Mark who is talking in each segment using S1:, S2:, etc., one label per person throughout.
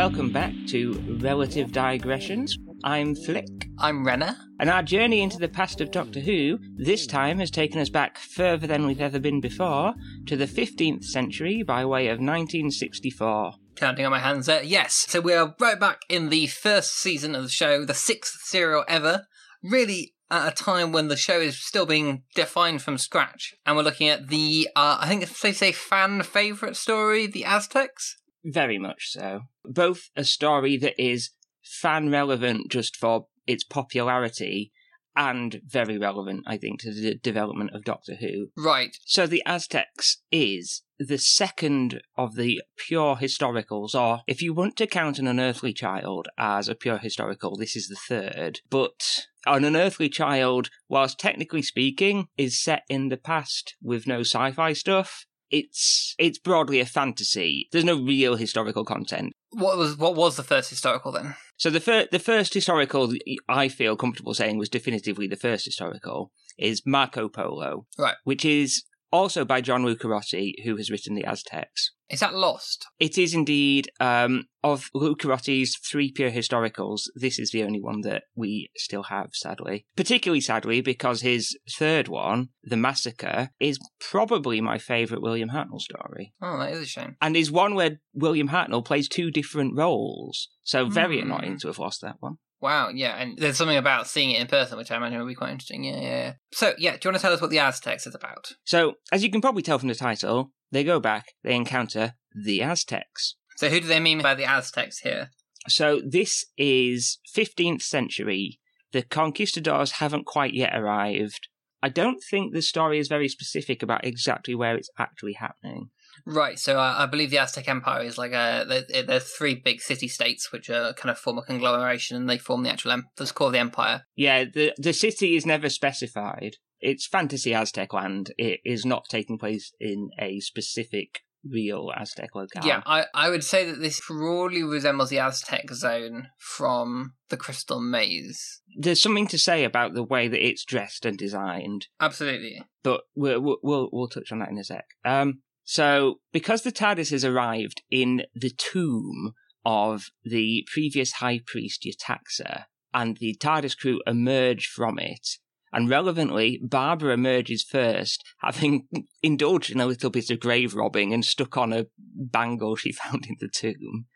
S1: welcome back to Relative Digressions. I'm Flick,
S2: I'm Renner.
S1: and our journey into the past of Doctor Who this time has taken us back further than we've ever been before to the 15th century by way of 1964.
S2: Counting on my hands there. Yes. So we are right back in the first season of the show, the sixth serial ever. Really at a time when the show is still being defined from scratch. And we're looking at the, uh, I think they say fan favourite story, The Aztecs.
S1: Very much so. Both a story that is fan relevant just for its popularity and very relevant, I think, to the development of Doctor Who.
S2: Right.
S1: So the Aztecs is the second of the pure historicals, or if you want to count an unearthly child as a pure historical, this is the third. But an unearthly child, whilst technically speaking, is set in the past with no sci-fi stuff. It's it's broadly a fantasy. There's no real historical content.
S2: What was what was the first historical then?
S1: So the fir- the first historical I feel comfortable saying was definitively the first historical is Marco Polo,
S2: Right.
S1: Which is also by John Lucarotti, who has written the Aztecs.
S2: Is that lost?
S1: It is indeed um, of Lucarotti's three pure historicals. This is the only one that we still have, sadly. Particularly sadly because his third one, The Massacre, is probably my favourite William Hartnell story,
S2: Oh, that is a shame.
S1: and is one where William Hartnell plays two different roles. So very
S2: Hmm.
S1: annoying to have lost that one.
S2: Wow, yeah, and there's something about seeing it in person which I imagine would be quite interesting. Yeah, yeah, yeah. So, yeah, do you want to tell us what the Aztecs is about?
S1: So, as you can probably tell from the title, they go back, they encounter the Aztecs.
S2: So, who do they mean by the Aztecs here?
S1: So, this is 15th century. The conquistadors haven't quite yet arrived. I don't think the story is very specific about exactly where it's actually happening.
S2: Right, so uh, I believe the Aztec Empire is like a there, there's three big city states which are kind of form a conglomeration and they form the actual em- that's called the empire.
S1: Yeah, the, the city is never specified. It's fantasy Aztec land. It is not taking place in a specific real Aztec locale.
S2: Yeah, I, I would say that this broadly resembles the Aztec zone from the Crystal Maze.
S1: There's something to say about the way that it's dressed and designed.
S2: Absolutely.
S1: but we'll, we'll we'll we'll touch on that in a sec. Um, so because the TARDIS has arrived in the tomb of the previous High Priest Yetaxa, and the TARDIS crew emerge from it, and relevantly, Barbara emerges first, having indulged in a little bit of grave robbing and stuck on a bangle she found in the tomb.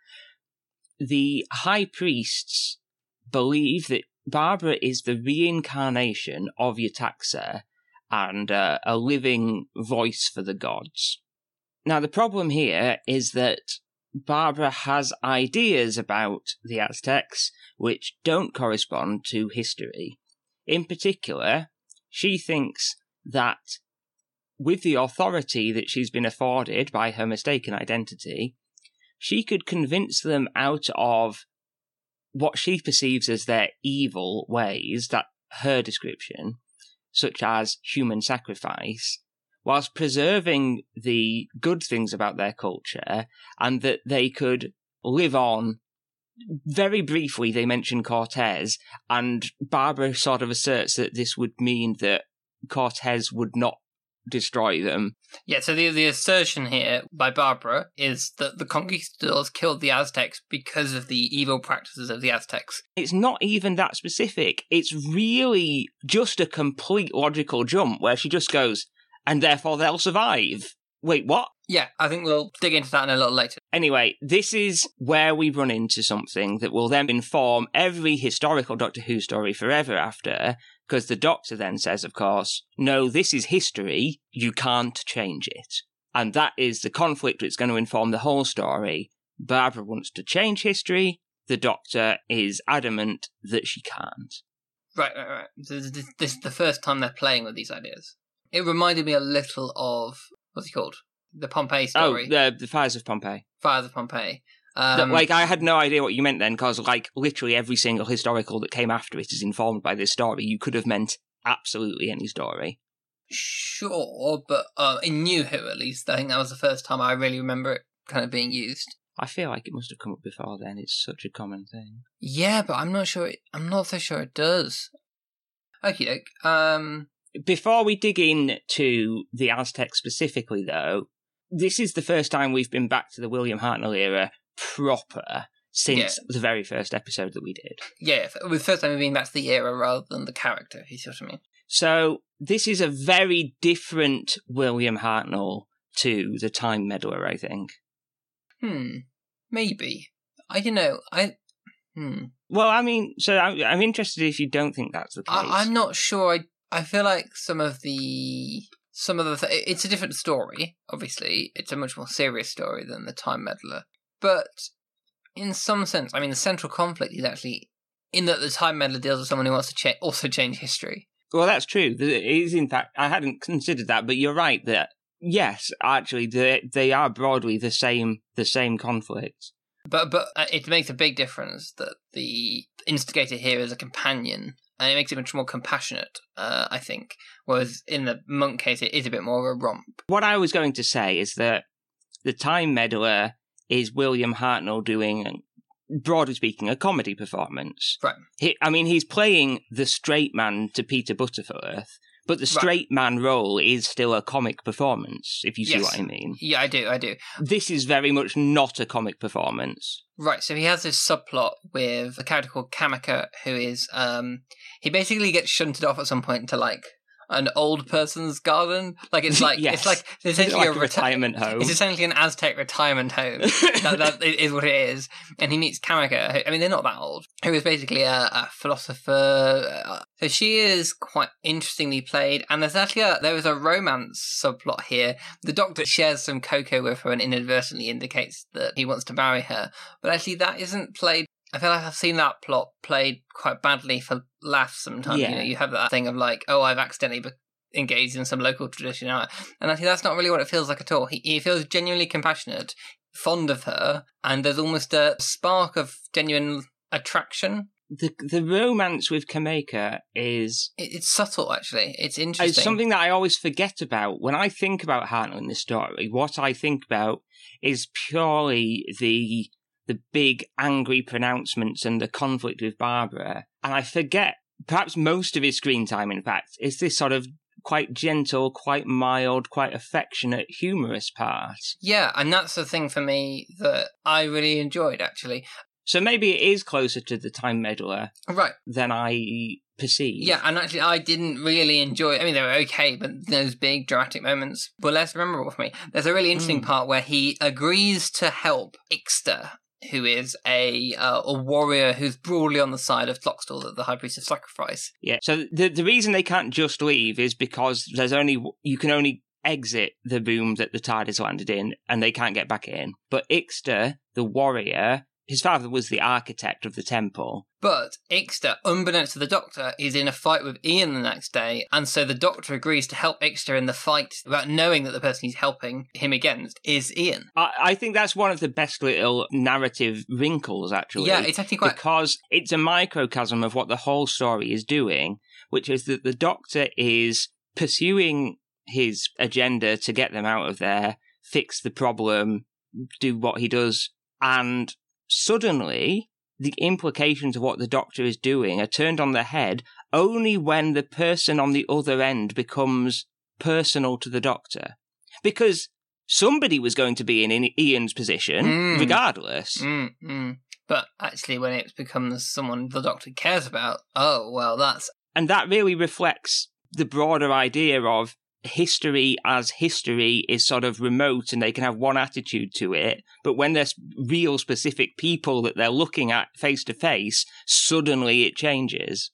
S1: The High Priests believe that Barbara is the reincarnation of Yetaxa and uh, a living voice for the gods. Now, the problem here is that Barbara has ideas about the Aztecs which don't correspond to history. In particular, she thinks that with the authority that she's been afforded by her mistaken identity, she could convince them out of what she perceives as their evil ways, that her description, such as human sacrifice, whilst preserving the good things about their culture and that they could live on. Very briefly, they mention Cortez, and Barbara sort of asserts that this would mean that Cortez would not destroy them.
S2: Yeah, so the the assertion here by Barbara is that the conquistadors killed the Aztecs because of the evil practices of the Aztecs.
S1: It's not even that specific. It's really just a complete logical jump where she just goes, and therefore they'll survive. Wait, what?
S2: Yeah, I think we'll dig into that in a little later.
S1: Anyway, this is where we run into something that will then inform every historical Doctor Who story forever after, because the Doctor then says, of course, no, this is history, you can't change it. And that is the conflict that's going to inform the whole story. Barbara wants to change history, the Doctor is adamant that she can't.
S2: Right, right, right. So this, this, this is the first time they're playing with these ideas. It reminded me a little of what's he called? The Pompeii story,
S1: Oh, the, the Fires of Pompeii.
S2: Fires of Pompeii. Um,
S1: like, I had no idea what you meant then, because, like, literally every single historical that came after it is informed by this story. You could have meant absolutely any story.
S2: sure, but uh, in New Who at least, I think that was the first time I really remember it kind of being used.
S1: I feel like it must have come up before then. It's such a common thing.
S2: Yeah, but I'm not sure. It, I'm not so sure it does. Okay, doke. Um,
S1: Before we dig in to the Aztec specifically, though, this is the first time we've been back to the William Hartnell era proper since the very first episode that we did.
S2: Yeah, with first time we mean that's the era rather than the character. If you see what I mean.
S1: So this is a very different William Hartnell to the Time Meddler, I think.
S2: Hmm. Maybe. I don't know. I. Hmm.
S1: Well, I mean, so I'm, I'm interested if you don't think that's the case.
S2: I, I'm not sure. I I feel like some of the some of the th- it's a different story. Obviously, it's a much more serious story than the Time Meddler. But in some sense, I mean, the central conflict is actually in that the Time Meddler deals with someone who wants to cha- also change history.
S1: Well, that's true. It is, in fact, I hadn't considered that, but you're right that yes, actually, they they are broadly the same the same conflict.
S2: But but uh, it makes a big difference that the instigator here is a companion, and it makes it much more compassionate. Uh, I think, whereas in the monk case, it is a bit more of a romp.
S1: What I was going to say is that the Time Meddler is William Hartnell doing, broadly speaking, a comedy performance.
S2: Right.
S1: He, I mean, he's playing the straight man to Peter Butterworth, but the straight man role is still a comic performance, if you see
S2: Yes.
S1: what I mean.
S2: Yeah, I do. I do.
S1: This is very much not a comic performance.
S2: Right, so he has this subplot with a character called Cameca, who is um he basically gets shunted off at some point to like an old person's garden. Like it's like
S1: Yes.
S2: it's like it's essentially
S1: Like
S2: a
S1: a
S2: reti-
S1: retirement home.
S2: It's essentially an Aztec retirement home. that, that is what it is. And he meets Cameca. Who, I mean, they're not that old. Who is basically a, a philosopher. So she is quite interestingly played. And there's actually a, there is a romance subplot here. The doctor shares some cocoa with her and inadvertently indicates that he wants to marry her. But actually, that isn't played. I feel like I've seen that plot played quite badly for laughs sometimes. You know, you have that thing of like, oh, I've accidentally be- engaged in some local tradition. uh, And actually, that's not really what it feels like at all. He, he feels genuinely compassionate, fond of her, and there's almost a spark of genuine attraction.
S1: The the romance with Cameca is
S2: It, it's subtle, actually. It's interesting.
S1: It's something that I always forget about when I think about Hartnell in this story. What I think about is purely the the big angry pronouncements and the conflict with Barbara, and I forget perhaps most of his screen time. In fact, is this sort of quite gentle, quite mild, quite affectionate, humorous part.
S2: Yeah, and that's the thing for me that I really enjoyed, actually.
S1: So maybe it is closer to the Time Meddler
S2: Right.
S1: than I perceive.
S2: Yeah, and actually, I didn't really enjoy. I mean, they were okay, but those big dramatic moments were less memorable for me. There's a really interesting
S1: Mm.
S2: part where he agrees to help Ixta, who is a uh, a warrior who's broadly on the side of Tlotoxl, the, the high priest of sacrifice.
S1: Yeah. So the the reason they can't just leave is because there's only you can only exit the boom that the TARDIS landed in, and they can't get back in. But Ixta, the warrior, his father was the architect of the temple.
S2: But Ixta, unbeknownst to the Doctor, is in a fight with Ian the next day, and so the Doctor agrees to help Ixta in the fight without knowing that the person he's helping him against is Ian.
S1: I, I think that's one of the best little narrative wrinkles, actually.
S2: Yeah, it's actually quite.
S1: because it's a microcosm of what the whole story is doing, which is that the Doctor is pursuing his agenda to get them out of there, fix the problem, do what he does, and suddenly the implications of what the Doctor is doing are turned on their head only when the person on the other end becomes personal to the Doctor. Because somebody was going to be in Ian's position,
S2: Mm.
S1: regardless.
S2: Mm, mm. But actually, when it becomes someone the Doctor cares about, oh, well, that's.
S1: And that really reflects the broader idea of history as history is sort of remote and they can have one attitude to it. But when there's real specific people that they're looking at face to face, suddenly it changes.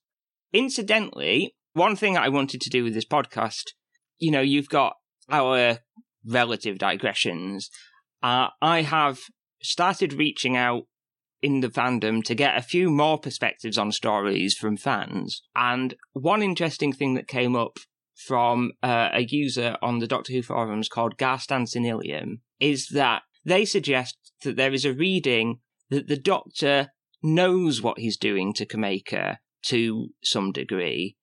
S1: Incidentally, one thing I wanted to do with this podcast, you know, you've got our relative digressions. Uh, I have started reaching out in the fandom to get a few more perspectives on stories from fans. And one interesting thing that came up from uh, a user on the Doctor Who forums called Garstan Senilium is that they suggest that there is a reading that the Doctor knows what he's doing to Cameca to some degree.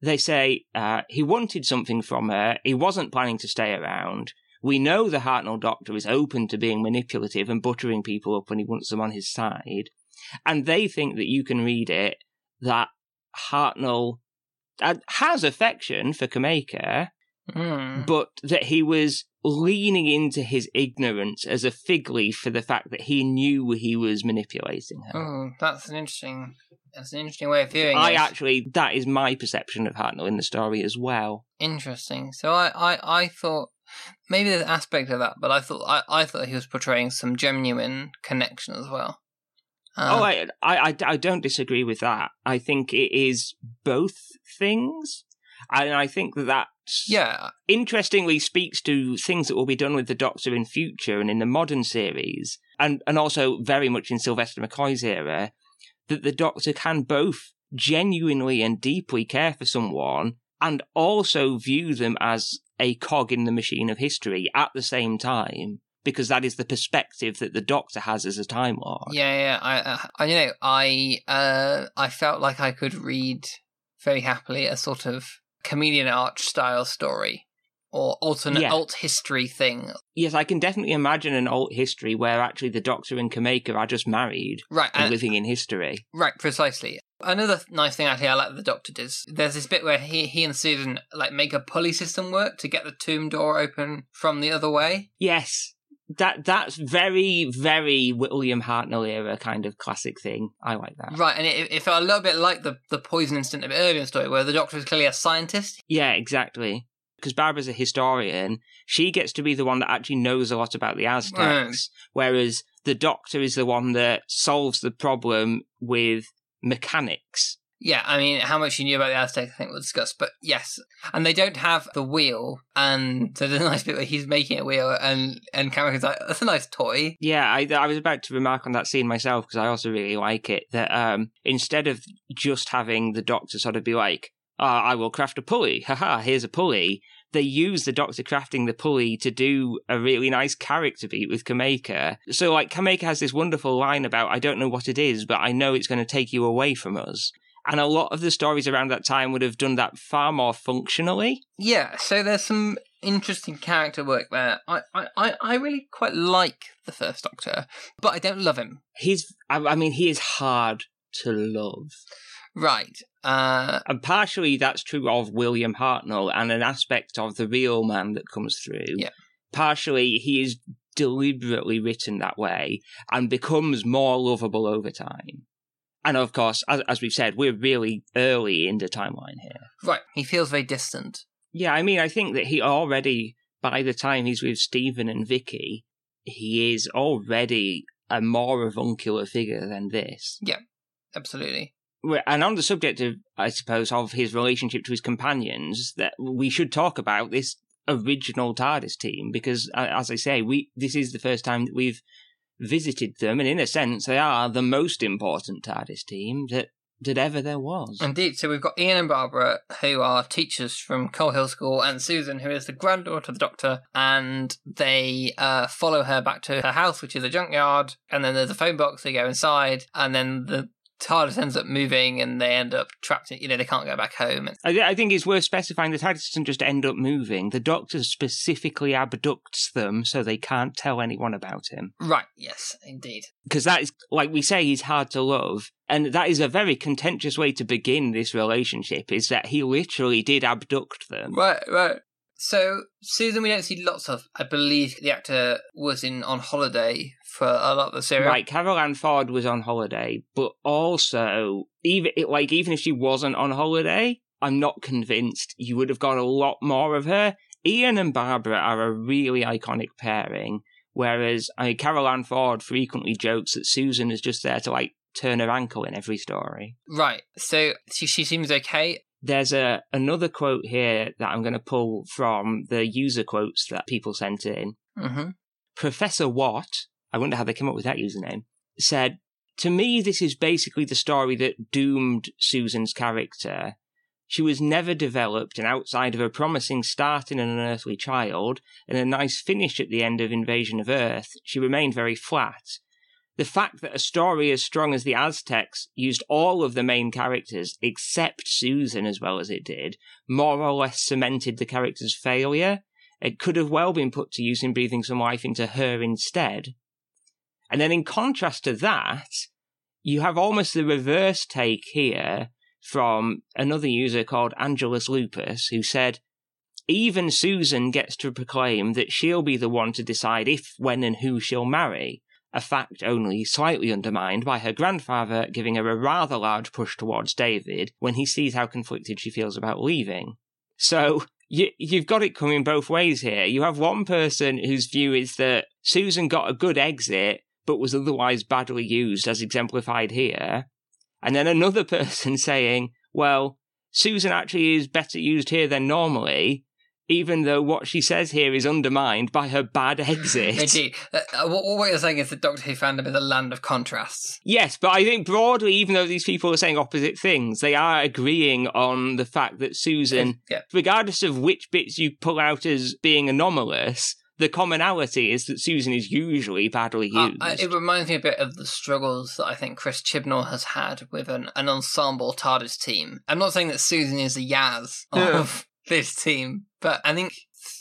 S1: They say uh, he wanted something from her, he wasn't planning to stay around. We know the Hartnell Doctor is open to being manipulative and buttering people up when he wants them on his side. And they think that you can read it that Hartnell has affection for Cameca,
S2: Mm.
S1: but that he was leaning into his ignorance as a fig leaf for the fact that he knew he was manipulating her.
S2: Oh, that's an interesting. That's an interesting way of viewing
S1: I
S2: it.
S1: actually, that is my perception of Hartnell in the story as well.
S2: Interesting. So I, I, I thought maybe there's an aspect of that, but I thought I, I thought he was portraying some genuine connection as well. Uh,
S1: oh, I, I, I, I don't disagree with that. I think it is both things. And I think that that
S2: yeah,
S1: interestingly speaks to things that will be done with the Doctor in future and in the modern series, and, and also very much in Sylvester McCoy's era, that the Doctor can both genuinely and deeply care for someone and also view them as a cog in the machine of history at the same time, because that is the perspective that the Doctor has as a Time Lord.
S2: yeah, yeah. I, uh, I, you know, I, uh, I felt like I could read very happily a sort of comedian arch style story or alternate
S1: Yeah.
S2: alt history thing.
S1: Yes, I can definitely imagine an alt history where actually the Doctor and Cameca are just married
S2: Right,
S1: and
S2: and,
S1: living in history.
S2: right, precisely. Another nice thing actually I like that the Doctor does. There's this bit where he he and Susan like make a pulley system work to get the tomb door open from the other way.
S1: Yes, that that's very very William Hartnell era kind of classic thing. I like that.
S2: Right, and it, it felt a little bit like the the poison incident a bit earlier in the story, where the Doctor is clearly a scientist.
S1: Yeah, exactly. Because Barbara's a historian, she gets to be the one that actually knows a lot about the Aztecs, whereas the Doctor is the one that solves the problem with mechanics.
S2: Yeah, I mean, how much you knew about the Aztecs, I think we'll discuss. But yes, and they don't have the wheel, and so there's a nice bit where he's making a wheel, and and Cameron's like, "That's a nice toy."
S1: Yeah, I, I was about to remark on that scene myself because I also really like it. That um, instead of just having the Doctor sort of be like, ah, I will craft a pulley, haha, here's a pulley, they use the Doctor crafting the pulley to do a really nice character beat with Cameca. So, like, Cameca has this wonderful line about, I don't know what it is, but I know it's going to take you away from us. And a lot of the stories around that time would have done that far more functionally.
S2: Yeah, so there's some interesting character work there. I I I really quite like the first Doctor, but I don't love him.
S1: He's, I, I mean, he is hard to love.
S2: Right. Uh.
S1: And partially that's true of William Hartnell and an aspect of the real man that comes through.
S2: Yeah.
S1: Partially he is deliberately written that way and becomes more lovable over time. And of course, as, as we've said, we're really early in the timeline here.
S2: Right. He feels very distant.
S1: Yeah, I mean, I think that he already, by the time he's with Stephen and Vicky, he is already a more avuncular figure than this.
S2: Yeah,
S1: absolutely. And on the subject of, I suppose, of his relationship to his companions, that we should talk about this original TARDIS team because, as I say, we this is the first time that we've visited them, and in a sense, they are the most important TARDIS team that that ever there was.
S2: Indeed. So we've got Ian and Barbara, who are teachers from Coal Hill School, and Susan, who is the granddaughter of the Doctor, and they uh, follow her back to her house, which is a junkyard. And then there's a phone box. They go inside, and then the TARDIS ends up moving, and they end up trapped. In, you know, they can't go back home.
S1: I, th- I think it's worth specifying the TARDIS doesn't just end up moving. The Doctor specifically abducts them so they can't tell anyone about him.
S2: Right. Yes. Indeed.
S1: because that is like we say he's hard to love and that is a very contentious way to begin this relationship is that he literally did abduct them
S2: Right. Right. So Susan, we don't see lots of. I believe the actor was in on holiday for a lot of the series.
S1: right carole ann ford was on holiday but also even like even if she wasn't on holiday i'm not convinced you would have got a lot more of her ian and barbara are a really iconic pairing whereas I mean, carole ann ford frequently jokes that susan is just there to like turn her ankle in every story
S2: Right. So she she seems okay.
S1: There's a another quote here that I'm going to pull from the user quotes that people sent in.
S2: Mm-hmm.
S1: Professor Watt, I wonder how they came up with that username, said, "To me, this is basically the story that doomed Susan's character. She was never developed, and outside of a promising start in an unearthly child and a nice finish at the end of Invasion of Earth, she remained very flat." The fact that a story as strong as the Aztecs used all of the main characters except Susan as well as it did, more or less cemented the character's failure. It could have well been put to use in breathing some life into her instead. And then in contrast to that, you have almost the reverse take here from another user called Angelus Lupus, who said, even Susan gets to proclaim that she'll be the one to decide if, when, and who she'll marry. A fact only slightly undermined by her grandfather giving her a rather large push towards David when he sees how conflicted she feels about leaving. So, you, you've got it coming both ways here. You have one person whose view is that Susan got a good exit, but was otherwise badly used, as exemplified here. And then another person saying, well, Susan actually is better used here than normally, even though what she says here is undermined by her bad exit.
S2: Indeed. Uh, uh, what, what you're saying is that Doctor Who fandom is a land of contrasts.
S1: Yes, but I think broadly, even though these people are saying opposite things, they are agreeing on the fact that Susan,
S2: Yeah.
S1: regardless of which bits you pull out as being anomalous, the commonality is that Susan is usually badly
S2: Uh,
S1: used.
S2: I- it reminds me a bit of the struggles that I think Chris Chibnall has had with an, an ensemble TARDIS team. I'm not saying that Susan is a Yaz of this team, but I think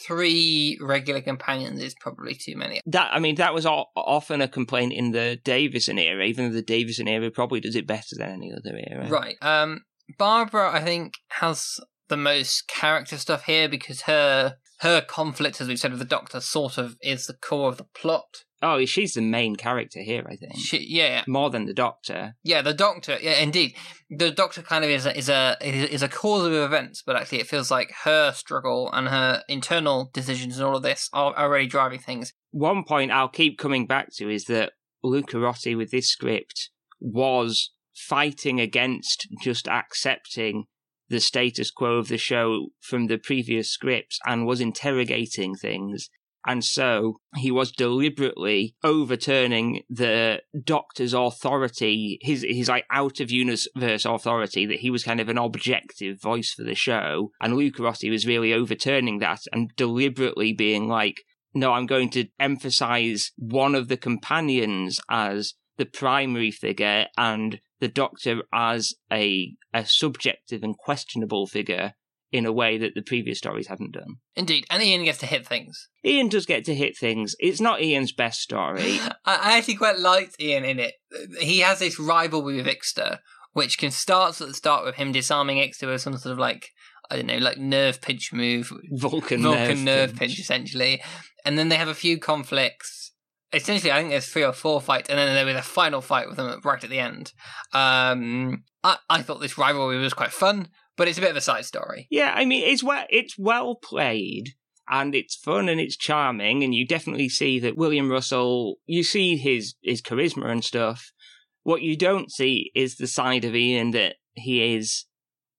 S2: three regular companions is probably too many.
S1: that I mean, that was o- often a complaint in the Davison era, even though the Davison era probably does it better than any other era.
S2: Right. Um, Barbara, I think, has the most character stuff here because her her conflict, as we've said with the Doctor, sort of is the core of the plot.
S1: Oh, she's the main character here, I think.
S2: She, yeah,
S1: More than the Doctor.
S2: Yeah, the Doctor. Yeah, indeed, the Doctor kind of is a, is a is a cause of events, but actually, it feels like her struggle and her internal decisions and all of this are already driving things.
S1: One point I'll keep coming back to is that Lucarotti with this script was fighting against just accepting the status quo of the show from the previous scripts and was interrogating things. And so he was deliberately overturning the doctor's authority, his his like out of universe authority, that he was kind of an objective voice for the show. And Lucarotti was really overturning that and deliberately being like, no, I'm going to emphasize one of the companions as the primary figure and the doctor as a a subjective and questionable figure in a way that the previous stories hadn't done.
S2: Indeed, and Ian gets to hit things.
S1: Ian does get to hit things. It's not Ian's best story.
S2: I, actually quite liked Ian in it. He has this rivalry with Ixta, which can start at the start with him disarming Ixta with some sort of like I don't know, like nerve pinch move,
S1: Vulcan,
S2: Vulcan nerve,
S1: pinch.
S2: pinch. essentially. And then they have a few conflicts. Essentially, I think there's three or four fights, and then there was a final fight with them right at the end. Um, I, I thought this rivalry was quite fun, but it's a bit of a side story.
S1: Yeah, I mean it's well it's well played and it's fun and it's charming and you definitely see that William Russell you see his his charisma and stuff. What you don't see is the side of Ian that he is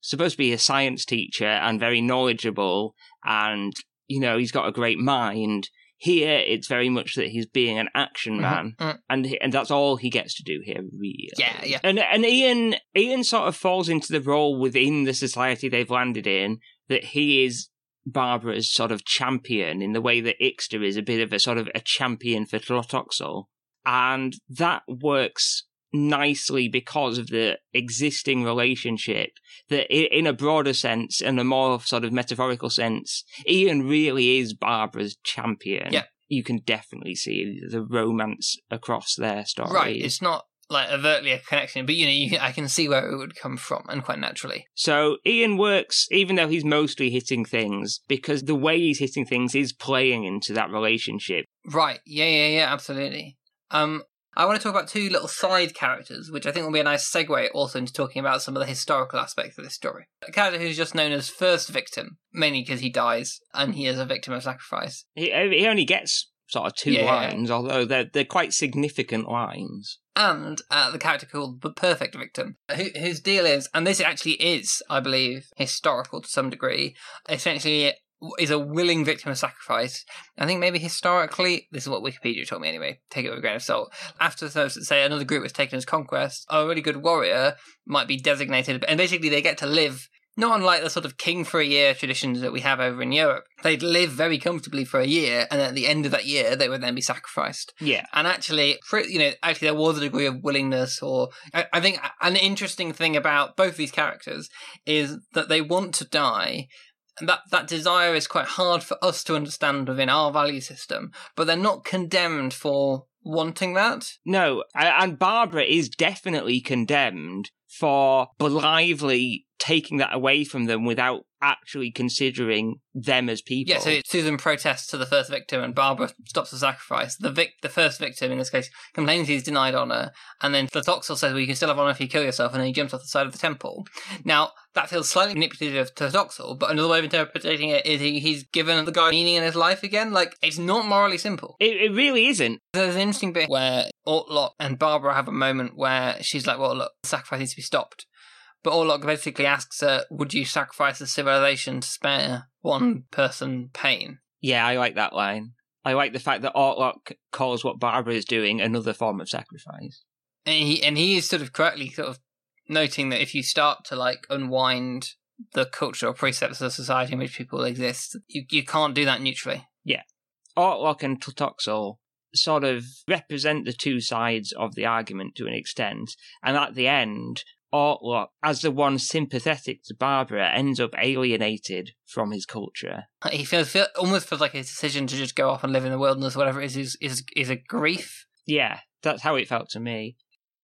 S1: supposed to be a science teacher and very knowledgeable and you know he's got a great mind. Here it's very much that he's being an action man
S2: Mhm.
S1: and he- and that's all he gets to do here really.
S2: Yeah, yeah.
S1: And and Ian Ian sort of falls into the role within the society they've landed in that he is Barbara's sort of champion in the way that Ixta is a bit of a sort of a champion for Tlotoxl. And that works nicely because of the existing relationship that in a broader sense and a more sort of metaphorical sense ian really is barbara's champion
S2: Yeah.
S1: you can definitely see the romance across their story
S2: Right, it's not like overtly a connection, but you know, you can, I can see where it would come from, and quite naturally.
S1: So Ian works, even though he's mostly hitting things, because the way he's hitting things is playing into that relationship.
S2: Right, yeah, yeah, yeah, absolutely. Um, I want to talk about two little side characters, which I think will be a nice segue also into talking about some of the historical aspects of this story. A character who's just known as First Victim, mainly because he dies and he is a victim of sacrifice.
S1: He, he only gets sort of two
S2: Yeah.
S1: lines, although they're they're quite significant lines.
S2: and uh, the character called the perfect victim who, whose deal is and this actually is i believe historical to some degree essentially is a willing victim of sacrifice i think maybe historically this is what wikipedia told me anyway take it with a grain of salt after so say another group was taken as conquest a really good warrior might be designated and basically they get to live not unlike the sort of king for a year traditions that we have over in Europe. They'd live very comfortably for a year, and at the end of that year, they would then be sacrificed.
S1: Yeah,
S2: And actually, for, you know, actually there was a degree of willingness, or I, I think an interesting thing about both these characters is that they want to die. And that, that desire is quite hard for us to understand within our value system, but they're not condemned for wanting that.
S1: no, and Barbara is definitely condemned for blithely taking that away from them without actually considering them as people.
S2: Yeah, so Susan protests to the first victim, and Barbara stops the sacrifice. The vic- the first victim in this case complains he's denied honor, and then Tlotoxl says, "Well, you can still have honor if you kill yourself," and then he jumps off the side of the temple. Now that feels slightly manipulative to Tlotoxl, but another way of interpreting it is he, he's given the guy meaning in his life again. Like it's not morally simple.
S1: It, it really isn't.
S2: There's an interesting bit where Autloc and Barbara have a moment where she's like, "Well, look, sacrifice needs to be stopped." But Autloc basically asks her, Would you sacrifice a civilization to spare one person pain?
S1: Yeah, I like that line. I like the fact that Autloc calls what Barbara is doing another form of sacrifice.
S2: And he and he is sort of correctly sort of noting that if you start to like unwind the cultural precepts of the society in which people exist, you, you can't do that neutrally.
S1: Yeah. Autloc and Tlotoxl sort of represent the two sides of the argument to an extent, and at the end, Autloc, as the one sympathetic to Barbara, ends up alienated from his culture.
S2: He feels feel, almost feels like his decision to just go off and live in the wilderness, whatever it is, is is, is a grief.
S1: Yeah, that's how it felt to me.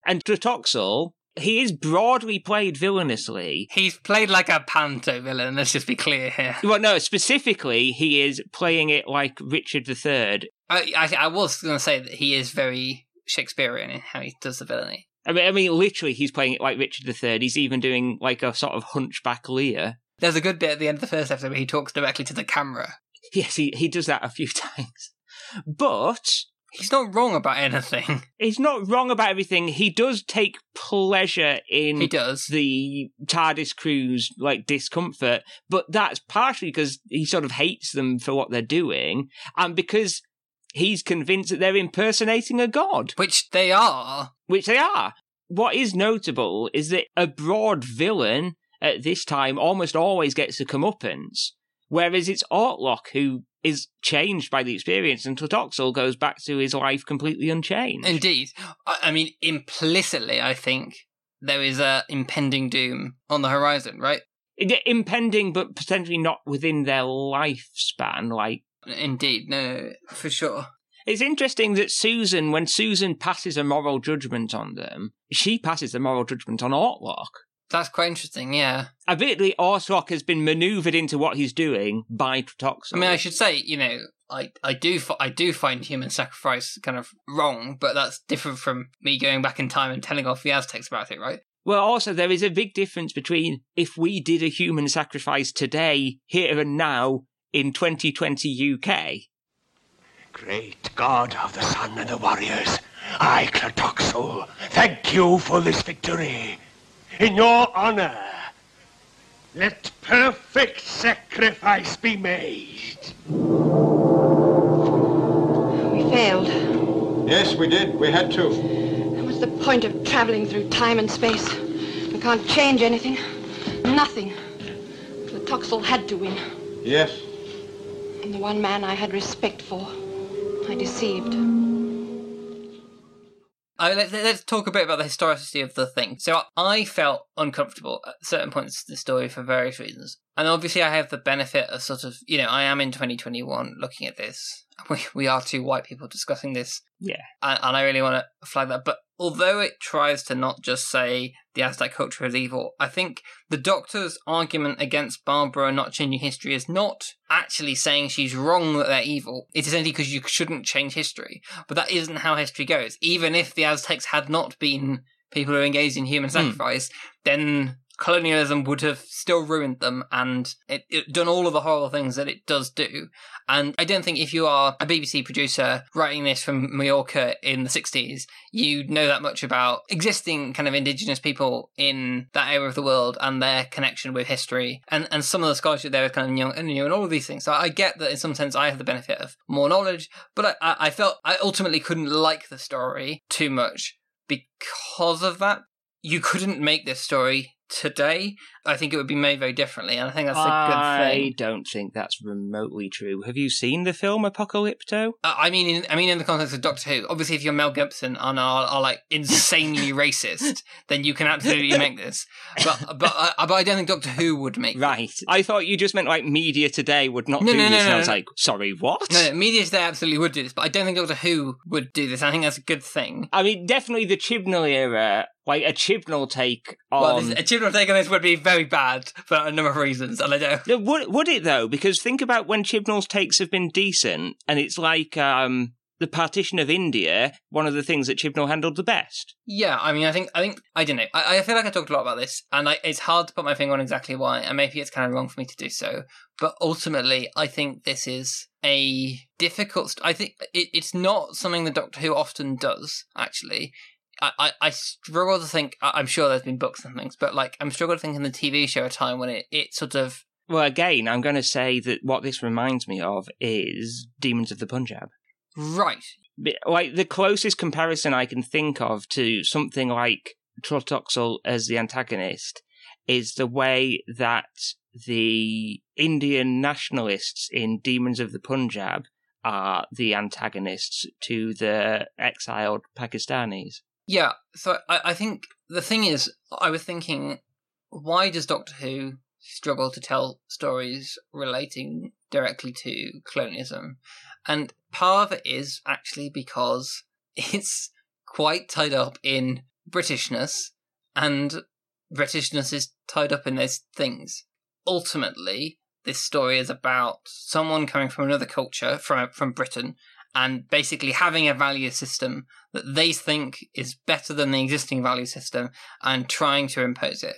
S1: And Tlatoxel, he is broadly played villainously.
S2: He's played like a panto villain. Let's just be clear here.
S1: Well, no, specifically, he is playing it like Richard III.
S2: I I, I was going to say that he is very Shakespearean in how he does the villainy.
S1: I mean, I mean, literally, he's playing it like Richard III. He's even doing like a sort of hunchback Lear.
S2: There's a good bit at the end of the first episode where he talks directly to the camera.
S1: Yes, he, he does that a few times. But
S2: He's not wrong about anything.
S1: he's not wrong about everything. He does take pleasure in
S2: He does.
S1: the TARDIS crew's like discomfort, but that's partially because he sort of hates them for what they're doing, and because he's convinced that they're impersonating a god,
S2: Which they are.
S1: which they are. What is notable is that a broad villain at this time almost always gets a comeuppance, whereas it's Autloc who is changed by the experience, and Tlotoxl goes back to his life completely unchanged.
S2: Indeed. I, I mean, implicitly, I think there is a impending doom on the horizon, right?
S1: Impending, but potentially not within their lifespan. Like
S2: Indeed. No, no, for sure.
S1: it's interesting that Susan, when Susan passes a moral judgment on them, she passes the moral judgment on Autloc.
S2: That's quite interesting, yeah.
S1: Admittedly, Autloc has been manoeuvred into what he's doing by Tlotoxl.
S2: I mean, I should say, you know, I, I do I do find human sacrifice kind of wrong, but that's different from me going back in time and telling off the Aztecs about it, right?
S1: Well, also, there is a big difference between if we did a human sacrifice today, here and now, in 2020 UK.
S3: Great God of the Sun and the Warriors, I, Tlotoxl, thank you for this victory. In your honor, let perfect sacrifice be made.
S4: We failed.
S5: Yes, we did. We had to.
S4: What's the point of traveling through time and space? We can't change anything. Nothing. Tlotoxl had to win.
S5: Yes.
S4: And the one man I had respect for, I deceived.
S2: I, let, let's talk a bit about the historicity of the thing. So I felt uncomfortable at certain points in the story for various reasons. And obviously I have the benefit of sort of, you know, I am in 2021 looking at this. We, we are two white people discussing this.
S1: Yeah.
S2: And, and I really want to flag that. But although it tries to not just say the Aztec culture is evil, I think the Doctor's argument against Barbara not changing history is not actually saying she's wrong that they're evil. It's essentially because you shouldn't change history. But that isn't how history goes. Even if the Aztecs had not been people who engaged in human hmm. sacrifice, then colonialism would have still ruined them and it, it done all of the horrible things that it does do. And I don't think if you are a BBC producer writing this from Mallorca in the 60s, you know that much about existing kind of indigenous people in that area of the world and their connection with history. And, and some of the scholarship there is kind of new and new and all of these things. So I get that in some sense I have the benefit of more knowledge, but I, I I felt I ultimately couldn't like the story too much because of that. You couldn't make this story today, I think it would be made very differently, and I think that's a
S1: I
S2: good thing.
S1: I don't think that's remotely true. Have you seen the film Apocalypto?
S2: Uh, I mean, in, I mean, in the context of Doctor Who, obviously, if you're Mel Gibson and are, are like insanely racist, then you can absolutely make this. But but uh, but I don't think Doctor Who would make. this.
S1: Right. I thought you just meant like media today would not
S2: No,
S1: do
S2: no,
S1: this.
S2: no,
S1: and I was like, sorry, what?
S2: No, no, media today absolutely would do this, but I don't think Doctor Who would do this. I think that's a good thing.
S1: I mean, definitely the Chibnall era, like a Chibnall take on.
S2: Well, this, a Chibnall take on this would be very bad for a number of reasons, and I don't.
S1: Would would it though? Because think about when Chibnall's takes have been decent, and it's like um, the partition of India. One of the things that Chibnall handled the best.
S2: Yeah, I mean, I think, I think, I don't know. I, I feel like I talked a lot about this, and I, it's hard to put my finger on exactly why, and maybe it's kind of wrong for me to do so. But ultimately, I think this is a difficult. St- I think it, it's not something that Doctor Who often does. Actually, I, I, struggle to think. I'm sure there's been books and things, but like I'm struggling to think in the TV show a time when it, it sort of
S1: Well, again, I'm going to say that what this reminds me of is Demons of the Punjab.
S2: right.
S1: Like the closest comparison I can think of to something like Tlotoxl as the antagonist is the way that the Indian nationalists in Demons of the Punjab are the antagonists to the exiled Pakistanis.
S2: Yeah, so I, I think the thing is, I was thinking, why does Doctor Who struggle to tell stories relating directly to colonialism? And part of it is actually because it's quite tied up in Britishness, and Britishness is tied up in those things. Ultimately, this story is about someone coming from another culture, from from Britain, and basically having a value system that they think is better than the existing value system and trying to impose it.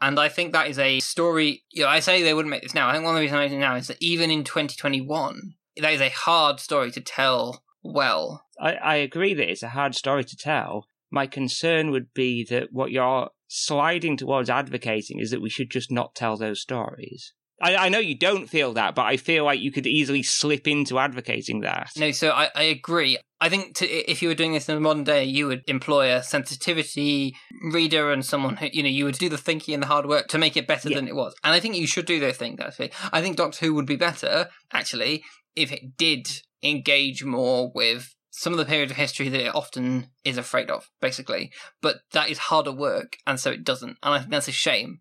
S2: And I think that is a story. You know, I say they wouldn't make this now. I think one of the reasons I'm making it now is that even in 2021, that is a hard story to tell well.
S1: I, I agree that it's a hard story to tell. My concern would be that what you're sliding towards advocating is that we should just not tell those stories. I, I know you don't feel that, but I feel like you could easily slip into advocating that.
S2: No, so I, I agree. I think to, if you were doing this in the modern day, you would employ a sensitivity reader and someone who, you know, you would do the thinking and the hard work to make it better
S1: Yeah.
S2: than it was. And I think you should do those things, actually. I think Doctor Who would be better, actually, if it did engage more with some of the periods of history that it often is afraid of, basically. But that is harder work, and so it doesn't. And I think that's a shame.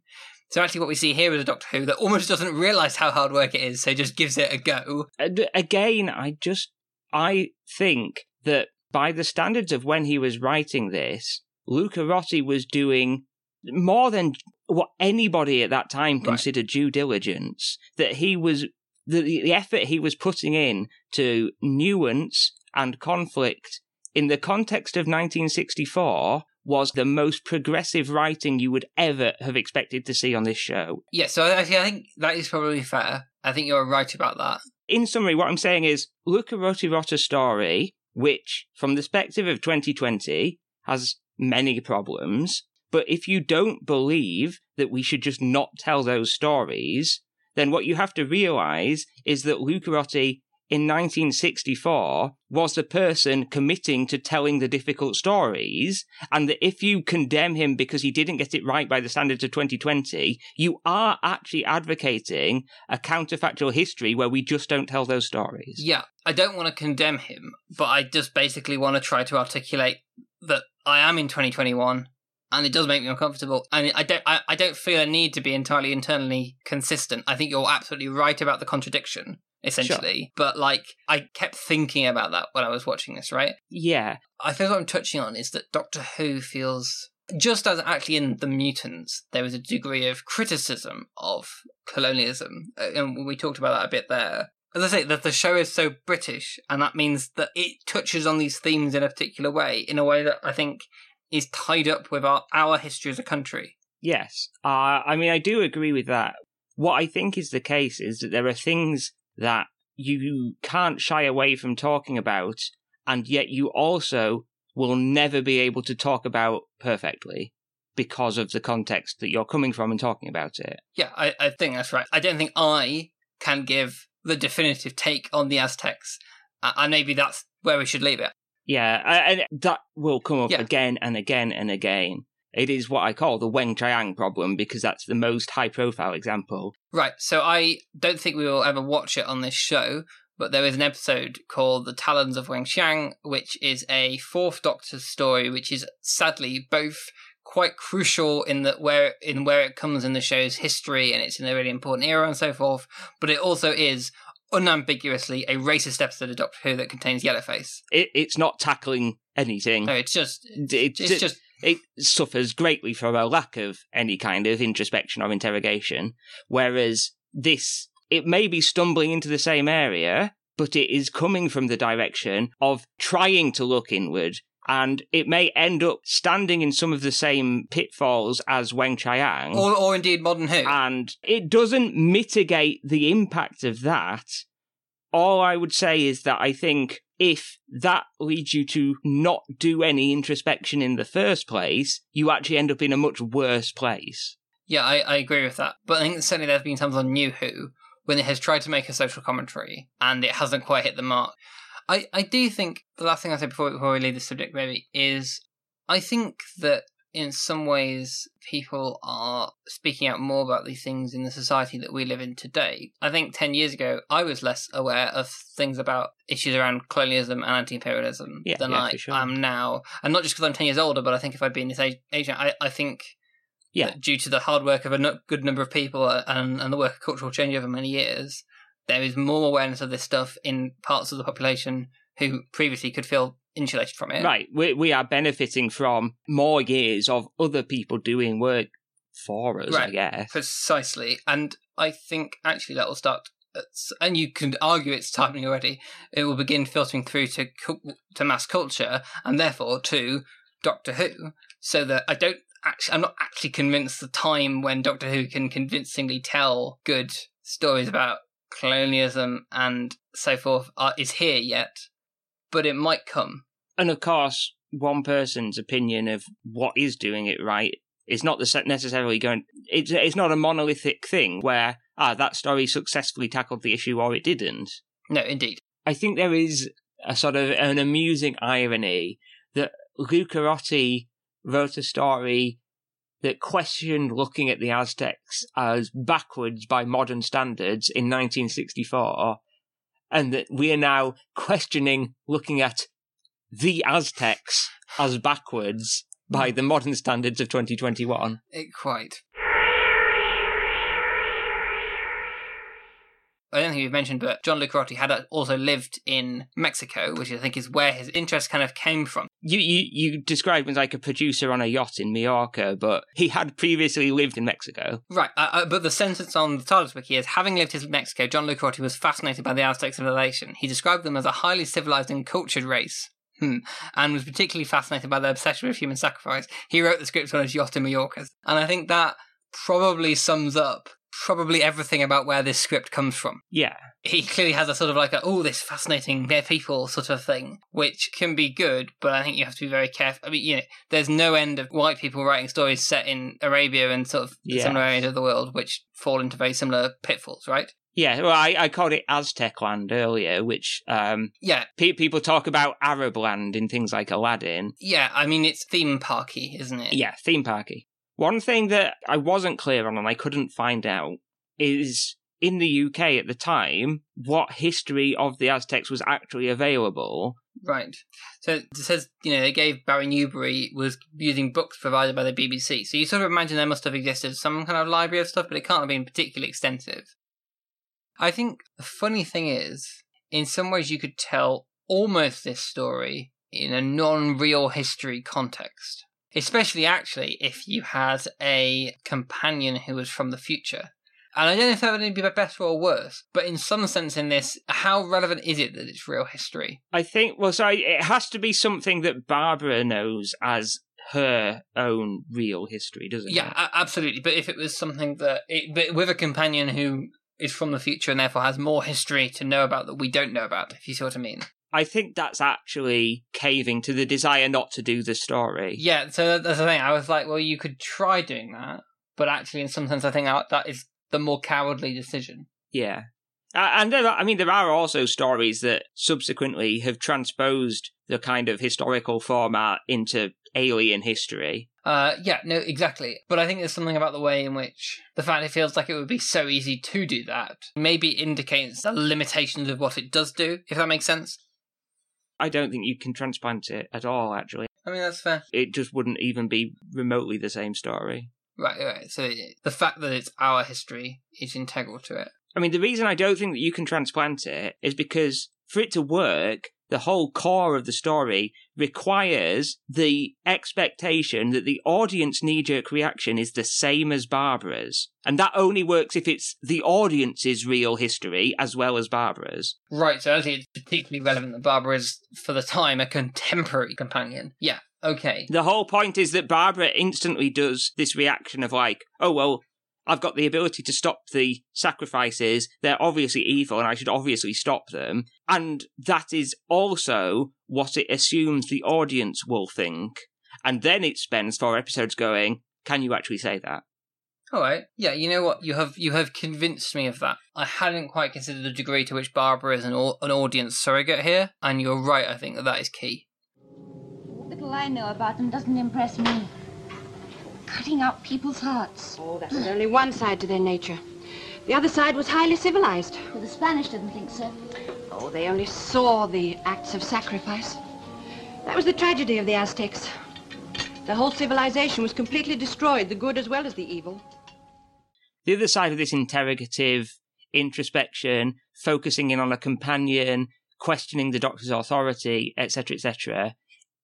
S2: So actually, what we see here is a Doctor Who that almost doesn't realise how hard work it is, so just gives it a go.
S1: Again, I just I think that by the standards of when he was writing this, Lucarotti was doing more than what anybody at that time considered due diligence. That he was the the effort he was putting in to nuance and conflict in the context of 1964 was the most progressive writing you would ever have expected to see on this show.
S2: Yeah, so I think that is probably fair. I think you're right about that.
S1: in summary, what I'm saying is Luca Rotirotta's story, which from the perspective of 2020 has many problems, but if you don't believe that we should just not tell those stories, then what you have to realize is that Lucarotti in 1964 was the person committing to telling the difficult stories, and that if you condemn him because he didn't get it right by the standards of 2020, you are actually advocating a counterfactual history where we just don't tell those stories.
S2: Yeah, I don't want to condemn him, but I just basically want to try to articulate that I am in 2021 and it does make me uncomfortable. And I don't, I, I don't feel a need to be entirely internally consistent. I think you're absolutely right about the contradiction, essentially. But like, I kept thinking about that when I was watching this, right?
S1: Yeah,
S2: I think what I'm touching on is that Doctor Who feels just as actually in the mutants there was a degree of criticism of colonialism uh, and we talked about that a bit there as i say that the show is so british and that means that it touches on these themes in a particular way in a way that i think is tied up with our, our history as a country
S1: Yes. Uh, I mean, I do agree with that. What I think is the case is that there are things that you can't shy away from talking about, and yet you also will never be able to talk about perfectly because of the context that you're coming from and talking about it.
S2: yeah I, I think that's right i don't think i can give the definitive take on the aztecs uh, and maybe that's where we should leave it
S1: Yeah, and that will come up
S2: Yeah.
S1: again and again and again. It is what I call the Weng Chiang problem because that's the most high profile example.
S2: Right. So I don't think we will ever watch it on this show, but there is an episode called The Talons of Weng Chiang, which is a fourth Doctor story, which is sadly both quite crucial in that where in where it comes in the show's history and it's in a really important era and so forth, but it also is unambiguously a racist episode of Doctor Who that contains Yellowface.
S1: It, it's not tackling anything.
S2: No, it's just
S1: It,
S2: it's just
S1: it suffers greatly from a lack of any kind of introspection or interrogation. Whereas this, it may be stumbling into the same area, but it is coming from the direction of trying to look inward. And it may end up standing in some of the same pitfalls as Weng Chiang.
S2: or or indeed Modern Who.
S1: and it doesn't mitigate the impact of that. All I would say is that I think if that leads you to not do any introspection in the first place, you actually end up in a much worse place.
S2: Yeah, I, I agree with that. But I think certainly there's been times on New Who when it has tried to make a social commentary and it hasn't quite hit the mark. I, I do think the last thing I say before, before we leave the subject, maybe, is I think that in some ways people are speaking out more about these things in the society that we live in today. I think 10 years ago, I was less aware of things about issues around colonialism and anti imperialism
S1: Yeah,
S2: than
S1: yeah,
S2: I
S1: sure.
S2: am now. And not just because I'm 10 years older, but I think if I'd been this age, age I, I think
S1: Yeah.
S2: due to the hard work of a good number of people uh, and, and the work of cultural change over many years, there is more awareness of this stuff in parts of the population who previously could feel insulated from it.
S1: Right, we, we are benefiting from more years of other people doing work for us, I guess.
S2: Precisely. And I think actually that will start, uh, and you can argue it's timing already, it will begin filtering through to, to mass culture and therefore to Doctor Who. So that I don't actually, I'm not actually convinced the time when Doctor Who can convincingly tell good stories about colonialism and so forth are, is here yet, but it might come.
S1: And of course, one person's opinion of what is doing it right is not the necessarily going. It's it's not a monolithic thing where ah that story successfully tackled the issue or it didn't.
S2: No, indeed.
S1: I think there is a sort of an amusing irony that Lucarotti wrote a story that questioned looking at the Aztecs as backwards by modern standards in 1964, and that we are now questioning looking at the Aztecs as backwards by the modern standards of 2021.
S2: It quite. I don't think we've mentioned, but John Lucarotti had also lived in Mexico, which I think is where his interest kind of came from.
S1: You, you you described him as like a producer on a yacht in Mallorca, but he had previously lived in Mexico.
S2: Right, uh, uh, but the sentence on the TARDIS wiki is having lived in Mexico, John Lucarotti was fascinated by the Aztec civilization. He described them as a highly civilized and cultured race. Hmm. And was particularly fascinated by their obsession with human sacrifice. He wrote the script on his yacht in Mallorca. And I think that probably sums up probably everything about where this script comes from.
S1: Yeah,
S2: he clearly has a sort of like a oh this fascinating they're people sort of thing which can be good but i think you have to be very careful i mean you know there's no end of white people writing stories set in arabia and sort of
S1: Yeah.
S2: similar areas of the world which fall into very similar pitfalls right
S1: yeah. Well, I, I called it Aztec land earlier, which um,
S2: yeah
S1: pe- people talk about Arab land in things like Aladdin.
S2: yeah i mean it's theme parky isn't it
S1: Yeah, theme parky. One thing that I wasn't clear on and I couldn't find out is in the UK at the time what history of the Aztecs was actually available.
S2: right so it says you know they gave barry newbery was using books provided by the bbc so you sort of imagine there must have existed some kind of library of stuff but it can't have been particularly extensive i think the funny thing is in some ways you could tell almost this story in a non-real history context especially actually if you had a companion who was from the future and I don't know if that would be better or worse, but in some sense, in this, how relevant is it that it's real history?
S1: I think, well, so it has to be something that Barbara knows as her own real history, doesn't
S2: Yeah,
S1: it?
S2: Yeah, absolutely. But if it was something that, it, but with a companion who is from the future and therefore has more history to know about that we don't know about, if you see what I mean.
S1: I think that's actually caving to the desire not to do the story.
S2: Yeah, so that's the thing. I was like, well, you could try doing that, but actually, in some sense, I think that is the more cowardly decision.
S1: Yeah. And there are, I mean, there are also stories that subsequently have transposed the kind of historical format into alien history.
S2: Uh, yeah, no, exactly. But I think there's something about the way in which the fact it feels like it would be so easy to do that maybe indicates the limitations of what it does do, if that makes sense.
S1: I don't think you can transplant it at all, actually.
S2: I mean, that's fair.
S1: It just wouldn't even be remotely the same story.
S2: Right, right. So it, the fact that it's our history is integral to it.
S1: I mean, the reason I don't think that you can transplant it is because for it to work, the whole core of the story requires the expectation that the audience knee jerk reaction is the same as Barbara's. And that only works if it's the audience's real history as well as Barbara's.
S2: Right, so I think it's particularly relevant that Barbara is, for the time, a contemporary companion. Yeah, okay.
S1: The whole point is that Barbara instantly does this reaction of like, oh, well, I've got the ability to stop the sacrifices. They're obviously evil and I should obviously stop them. And that is also what it assumes the audience will think. And then it spends four episodes going, can you actually say that?
S2: All right. Yeah, you know what? You have you have convinced me of that. I hadn't quite considered the degree to which Barbara is an, au- an audience surrogate here, and you're right. I think that that is key.
S6: What little I know about them doesn't impress me. Cutting out people's hearts.
S4: Oh, that was only one side to their nature. The other side was highly civilized.
S6: Well, the Spanish didn't think so.
S4: Oh, they only saw the acts of sacrifice. That was the tragedy of the Aztecs. The whole civilization was completely destroyed, the good as well as the evil.
S1: The other side of this interrogative introspection, focusing in on a companion, questioning the doctor's authority, etc., etc.,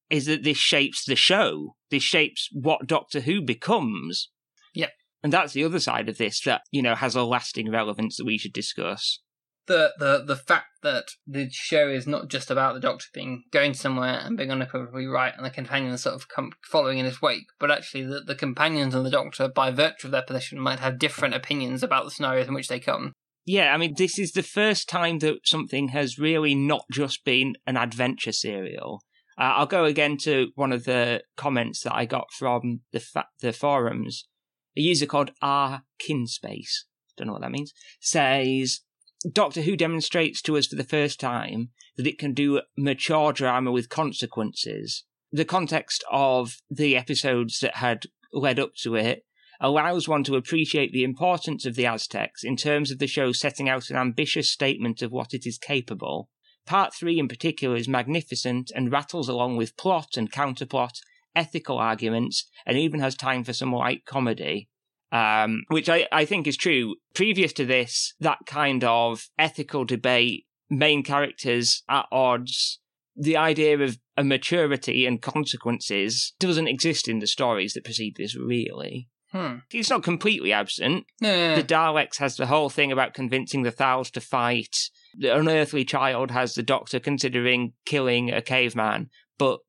S1: is that this shapes the show. This shapes what Doctor Who becomes.
S2: Yep.
S1: And that's the other side of this that, you know, has a lasting relevance that we should discuss.
S2: The the the fact that the show is not just about the Doctor being going somewhere and being unequivocally right, and the companions sort of come following in his wake, but actually the, the companions and the Doctor, by virtue of their position, might have different opinions about the scenarios in which they come.
S1: Yeah, I mean, this is the first time that something has really not just been an adventure serial. Uh, I'll go again to one of the comments that I got from the fa- the forums. A user called R Kinspace, don't know what that means, says Doctor Who demonstrates to us for the first time that it can do mature drama with consequences. The context of the episodes that had led up to it allows one to appreciate the importance of the Aztecs in terms of the show setting out an ambitious statement of what it is capable. Part 3 in particular is magnificent and rattles along with plot and counterplot, ethical arguments, and even has time for some light comedy. Um, which I, I think is true. Previous to this, that kind of ethical debate, main characters at odds, the idea of a maturity and consequences doesn't exist in the stories that precede this, really.
S2: Hmm.
S1: It's not completely absent.
S2: No.
S1: The Daleks has the whole thing about convincing the Thals to fight. The Unearthly Child has the Doctor considering killing a caveman, but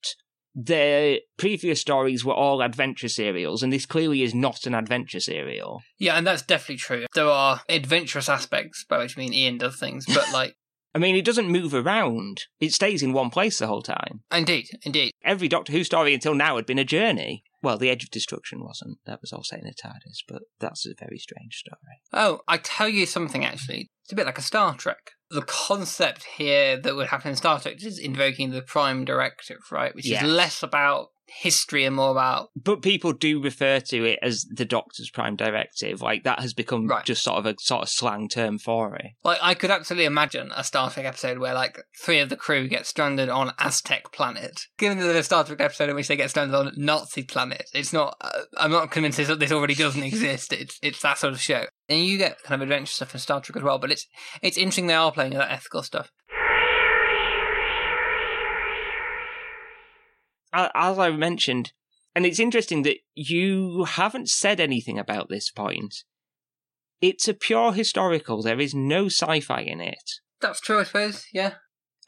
S1: their previous stories were all adventure serials, and this clearly is not an adventure serial.
S2: Yeah, and that's definitely true. There are adventurous aspects by which I mean Ian does things, but like,
S1: I mean, it doesn't move around. It stays in one place the whole time.
S2: indeed, indeed.
S1: Every Doctor Who story until now had been a journey. Well, The Edge of Destruction wasn't. That was all set in a TARDIS, but that's a very strange story.
S2: Oh, I tell you something actually. It's a bit like a Star Trek. The concept here that would happen in Star Trek is invoking the Prime Directive, right? Which
S1: Yes.
S2: is less about history and more about
S1: But people do refer to it as the Doctor's Prime Directive. Like, that has become
S2: Right.
S1: just sort of a sort of slang term for it.
S2: like I could absolutely imagine a Star Trek episode where like three of the crew get stranded on Aztec planet. Given that there's a Star Trek episode in which they get stranded on Nazi planet, it's not. Uh, I'm not convinced that this already doesn't exist. It's it's that sort of show, and you get kind of adventure stuff in Star Trek as well. But it's it's interesting they are playing that ethical stuff.
S1: As I mentioned, and it's interesting that you haven't said anything about this point. It's a pure historical. There is no sci-fi in it.
S2: That's true, I suppose. Yeah.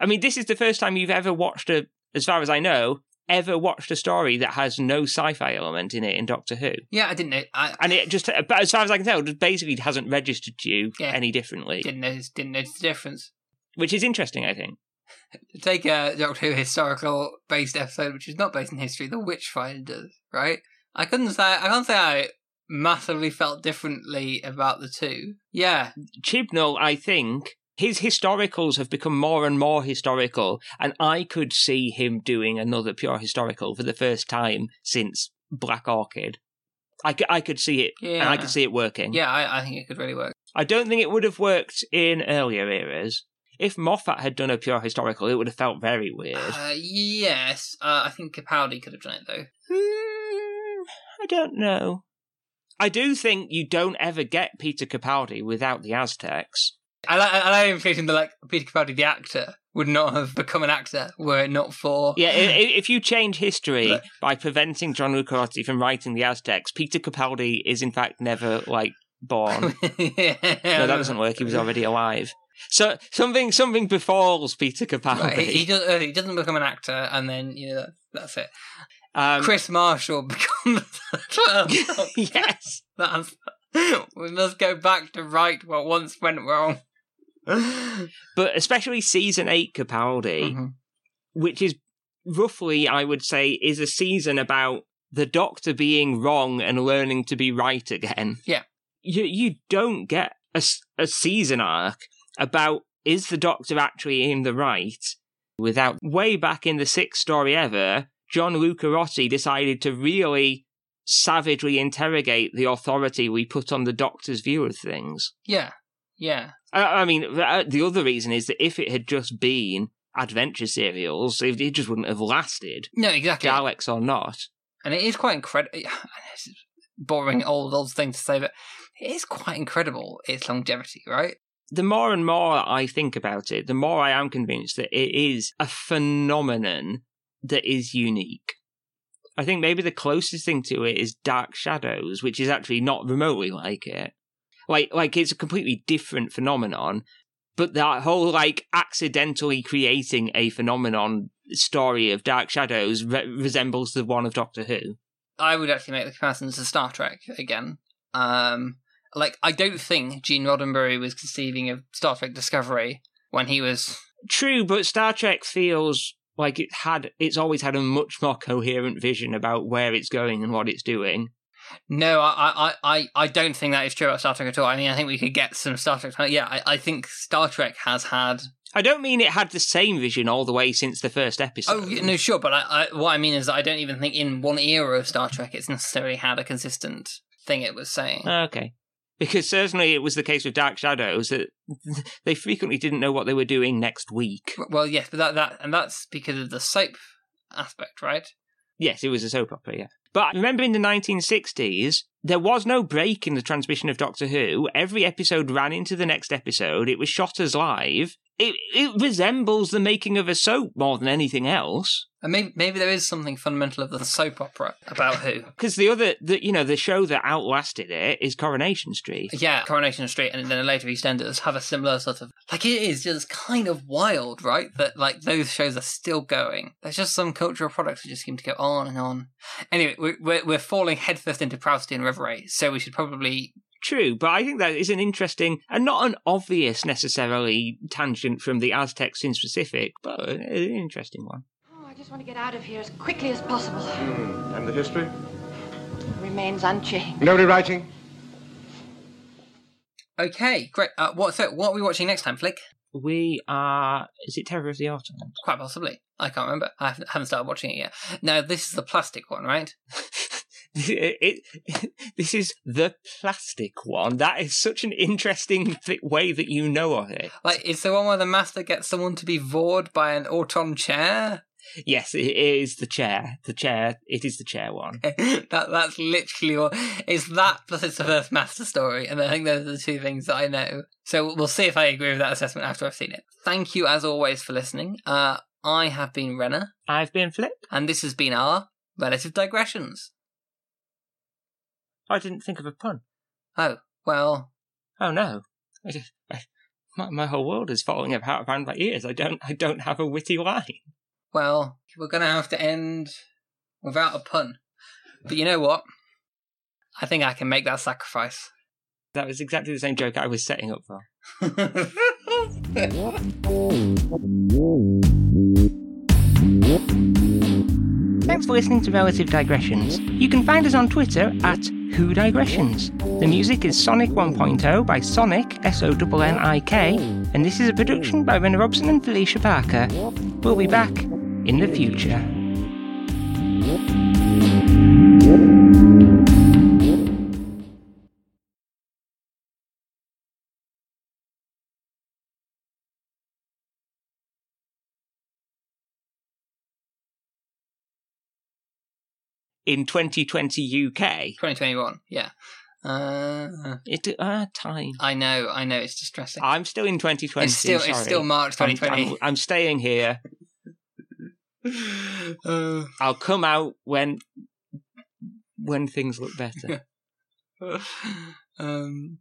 S1: I mean, this is the first time you've ever watched a, as far as I know, ever watched a story that has no sci-fi element in it in Doctor Who.
S2: Yeah, I didn't know. I,
S1: And it just, uh, but as far as I can tell, it basically hasn't registered to you
S2: Yeah.
S1: any differently,
S2: didn't notice didn't notice the difference.
S1: which is interesting, I think.
S2: Take a Doctor Who historical based episode, which is not based in history, The Witchfinders, right? I couldn't say I can't say I massively felt differently about the two. Yeah,
S1: Chibnall, I think, his historicals have become more and more historical, and I could see him doing another pure historical for the first time since Black Orchid. I could see it, and I could see it working.
S2: Yeah, I, I think it could really work.
S1: I don't think it would have worked in earlier eras. If Moffat had done a pure historical, it would have felt very weird.
S2: Uh, yes, uh, I think Capaldi could have done it though.
S1: Hmm, I don't know. I do think you don't ever get Peter Capaldi without the Aztecs.
S2: I like, I like the implication that like Peter Capaldi, the actor, would not have become an actor were it not for
S1: Yeah, i- i- if you change history
S2: But-
S1: by preventing John Lucarotti from writing the Aztecs, Peter Capaldi is in fact never like born.
S2: yeah.
S1: no, that doesn't work. He was already alive. So something something befalls Peter Capaldi.
S2: Right, he, he, does, uh, he doesn't become an actor, and then you know that, that's it.
S1: um,
S2: Chris Marshall becomes.
S1: yes.
S2: That's, we must go back to right what once went wrong.
S1: But especially season eight Capaldi,
S2: Mhm.
S1: which is roughly, I would say, is a season about the Doctor being wrong and learning to be right again.
S2: Yeah.
S1: You you don't get a, a season arc about is the Doctor actually in the right without way back in the sixth story ever, John Lucarotti decided to really savagely interrogate the authority we put on the Doctor's view of things.
S2: Yeah, yeah.
S1: I, I mean, uh, the other reason is that if it had just been adventure serials, it, it just wouldn't have lasted,
S2: No, exactly.
S1: Daleks or not.
S2: And it is quite incredible. Boring old old thing to say, but it is quite incredible its longevity, right?
S1: The more and more I think about it, the more I am convinced that it is a phenomenon that is unique. I think maybe the closest thing to it is Dark Shadows, which is actually not remotely like it. Like, like it's a completely different phenomenon, but that whole like accidentally creating a phenomenon story of Dark Shadows re- resembles the one of Doctor Who.
S2: I would actually make the comparison to Star Trek again. Um, like I don't think Gene Roddenberry was conceiving of Star Trek Discovery when he was.
S1: True, but Star Trek feels like it had it's always had a much more coherent vision about where it's going and what it's doing.
S2: No, I, I, I, I don't think that is true about Star Trek at all. I mean, I think we could get some Star Trek. Yeah, I, I think Star Trek has had.
S1: I don't mean it had the same vision all the way since the first episode.
S2: Oh no, sure, but I, I, what I mean is that I don't even think in one era of Star Trek it's necessarily had a consistent thing it was saying.
S1: Okay. Because certainly it was the case with Dark Shadows that they frequently didn't know what they were doing next week.
S2: Well, yes, but that that and that's because of the soap aspect, right?
S1: Yes, it was a soap opera, yeah. But remember in the 1960s, there was no break in the transmission of Doctor Who. Every episode ran into the next episode. It was shot as live. It, it resembles the making of a soap more than anything else.
S2: And maybe maybe there is something fundamental of the soap opera about who.
S1: Because the other, the, you know, the show that outlasted it is Coronation Street.
S2: Yeah, Coronation Street and then later EastEnders have a similar sort of like it is just kind of wild, right? That like those shows are still going. There's just some cultural products that just seem to go on and on. Anyway, we're we're, we're falling headfirst into Proustian Reverie, so we should probably
S1: True, but I think that is an interesting and not an obvious necessarily tangent from the Aztecs in specific, but an interesting one.
S4: Oh, I just want to get out of here as quickly as possible.
S5: And the history?
S4: Remains unchanged.
S5: No rewriting.
S2: okay, great. Uh, what so what are we watching next time, Flick?
S1: We are. Is it Terror of the Autons?
S2: Quite possibly. I can't remember. I haven't, haven't started watching it yet. Now this is the plastic one, right?
S1: it, it, this is the plastic one. That is such an interesting way that you know of it.
S2: Like it's the one where the master gets someone to be vored by an auton chair.
S1: Yes, it is the chair. The chair. It is the chair one.
S2: that that's literally what it's that plus it's the first master story, and I think those are the two things that I know. So we'll see if I agree with that assessment after I've seen it. Thank you as always for listening. Uh, I have been Renner,
S1: I've been Flick.
S2: and this has been our relative digressions.
S1: I didn't think of a pun.
S2: Oh well,
S1: Oh no! I just, I, my, my whole world is falling apart around my ears. I don't. I don't have a witty line.
S2: well, we're gonna have to end without a pun. But you know what? I think I can make that sacrifice.
S1: That was exactly the same joke I was setting up for. Thanks for listening to Relative Digressions. You can find us on Twitter at Who Digressions. The music is Sonic 1.0 by Sonnik, S O N N I K, and this is a production by Ren Robson and Felicia Parker. We'll be back in the future. In 2020 UK,
S2: 2021. Yeah. Uh,
S1: it uh, time.
S2: I know. I know. It's distressing.
S1: I'm still in 2020.
S2: it's still. It's still March
S1: I'm,
S2: 2020.
S1: I'm, I'm staying here.
S2: Uh,
S1: I'll come out when when things look better.
S2: um,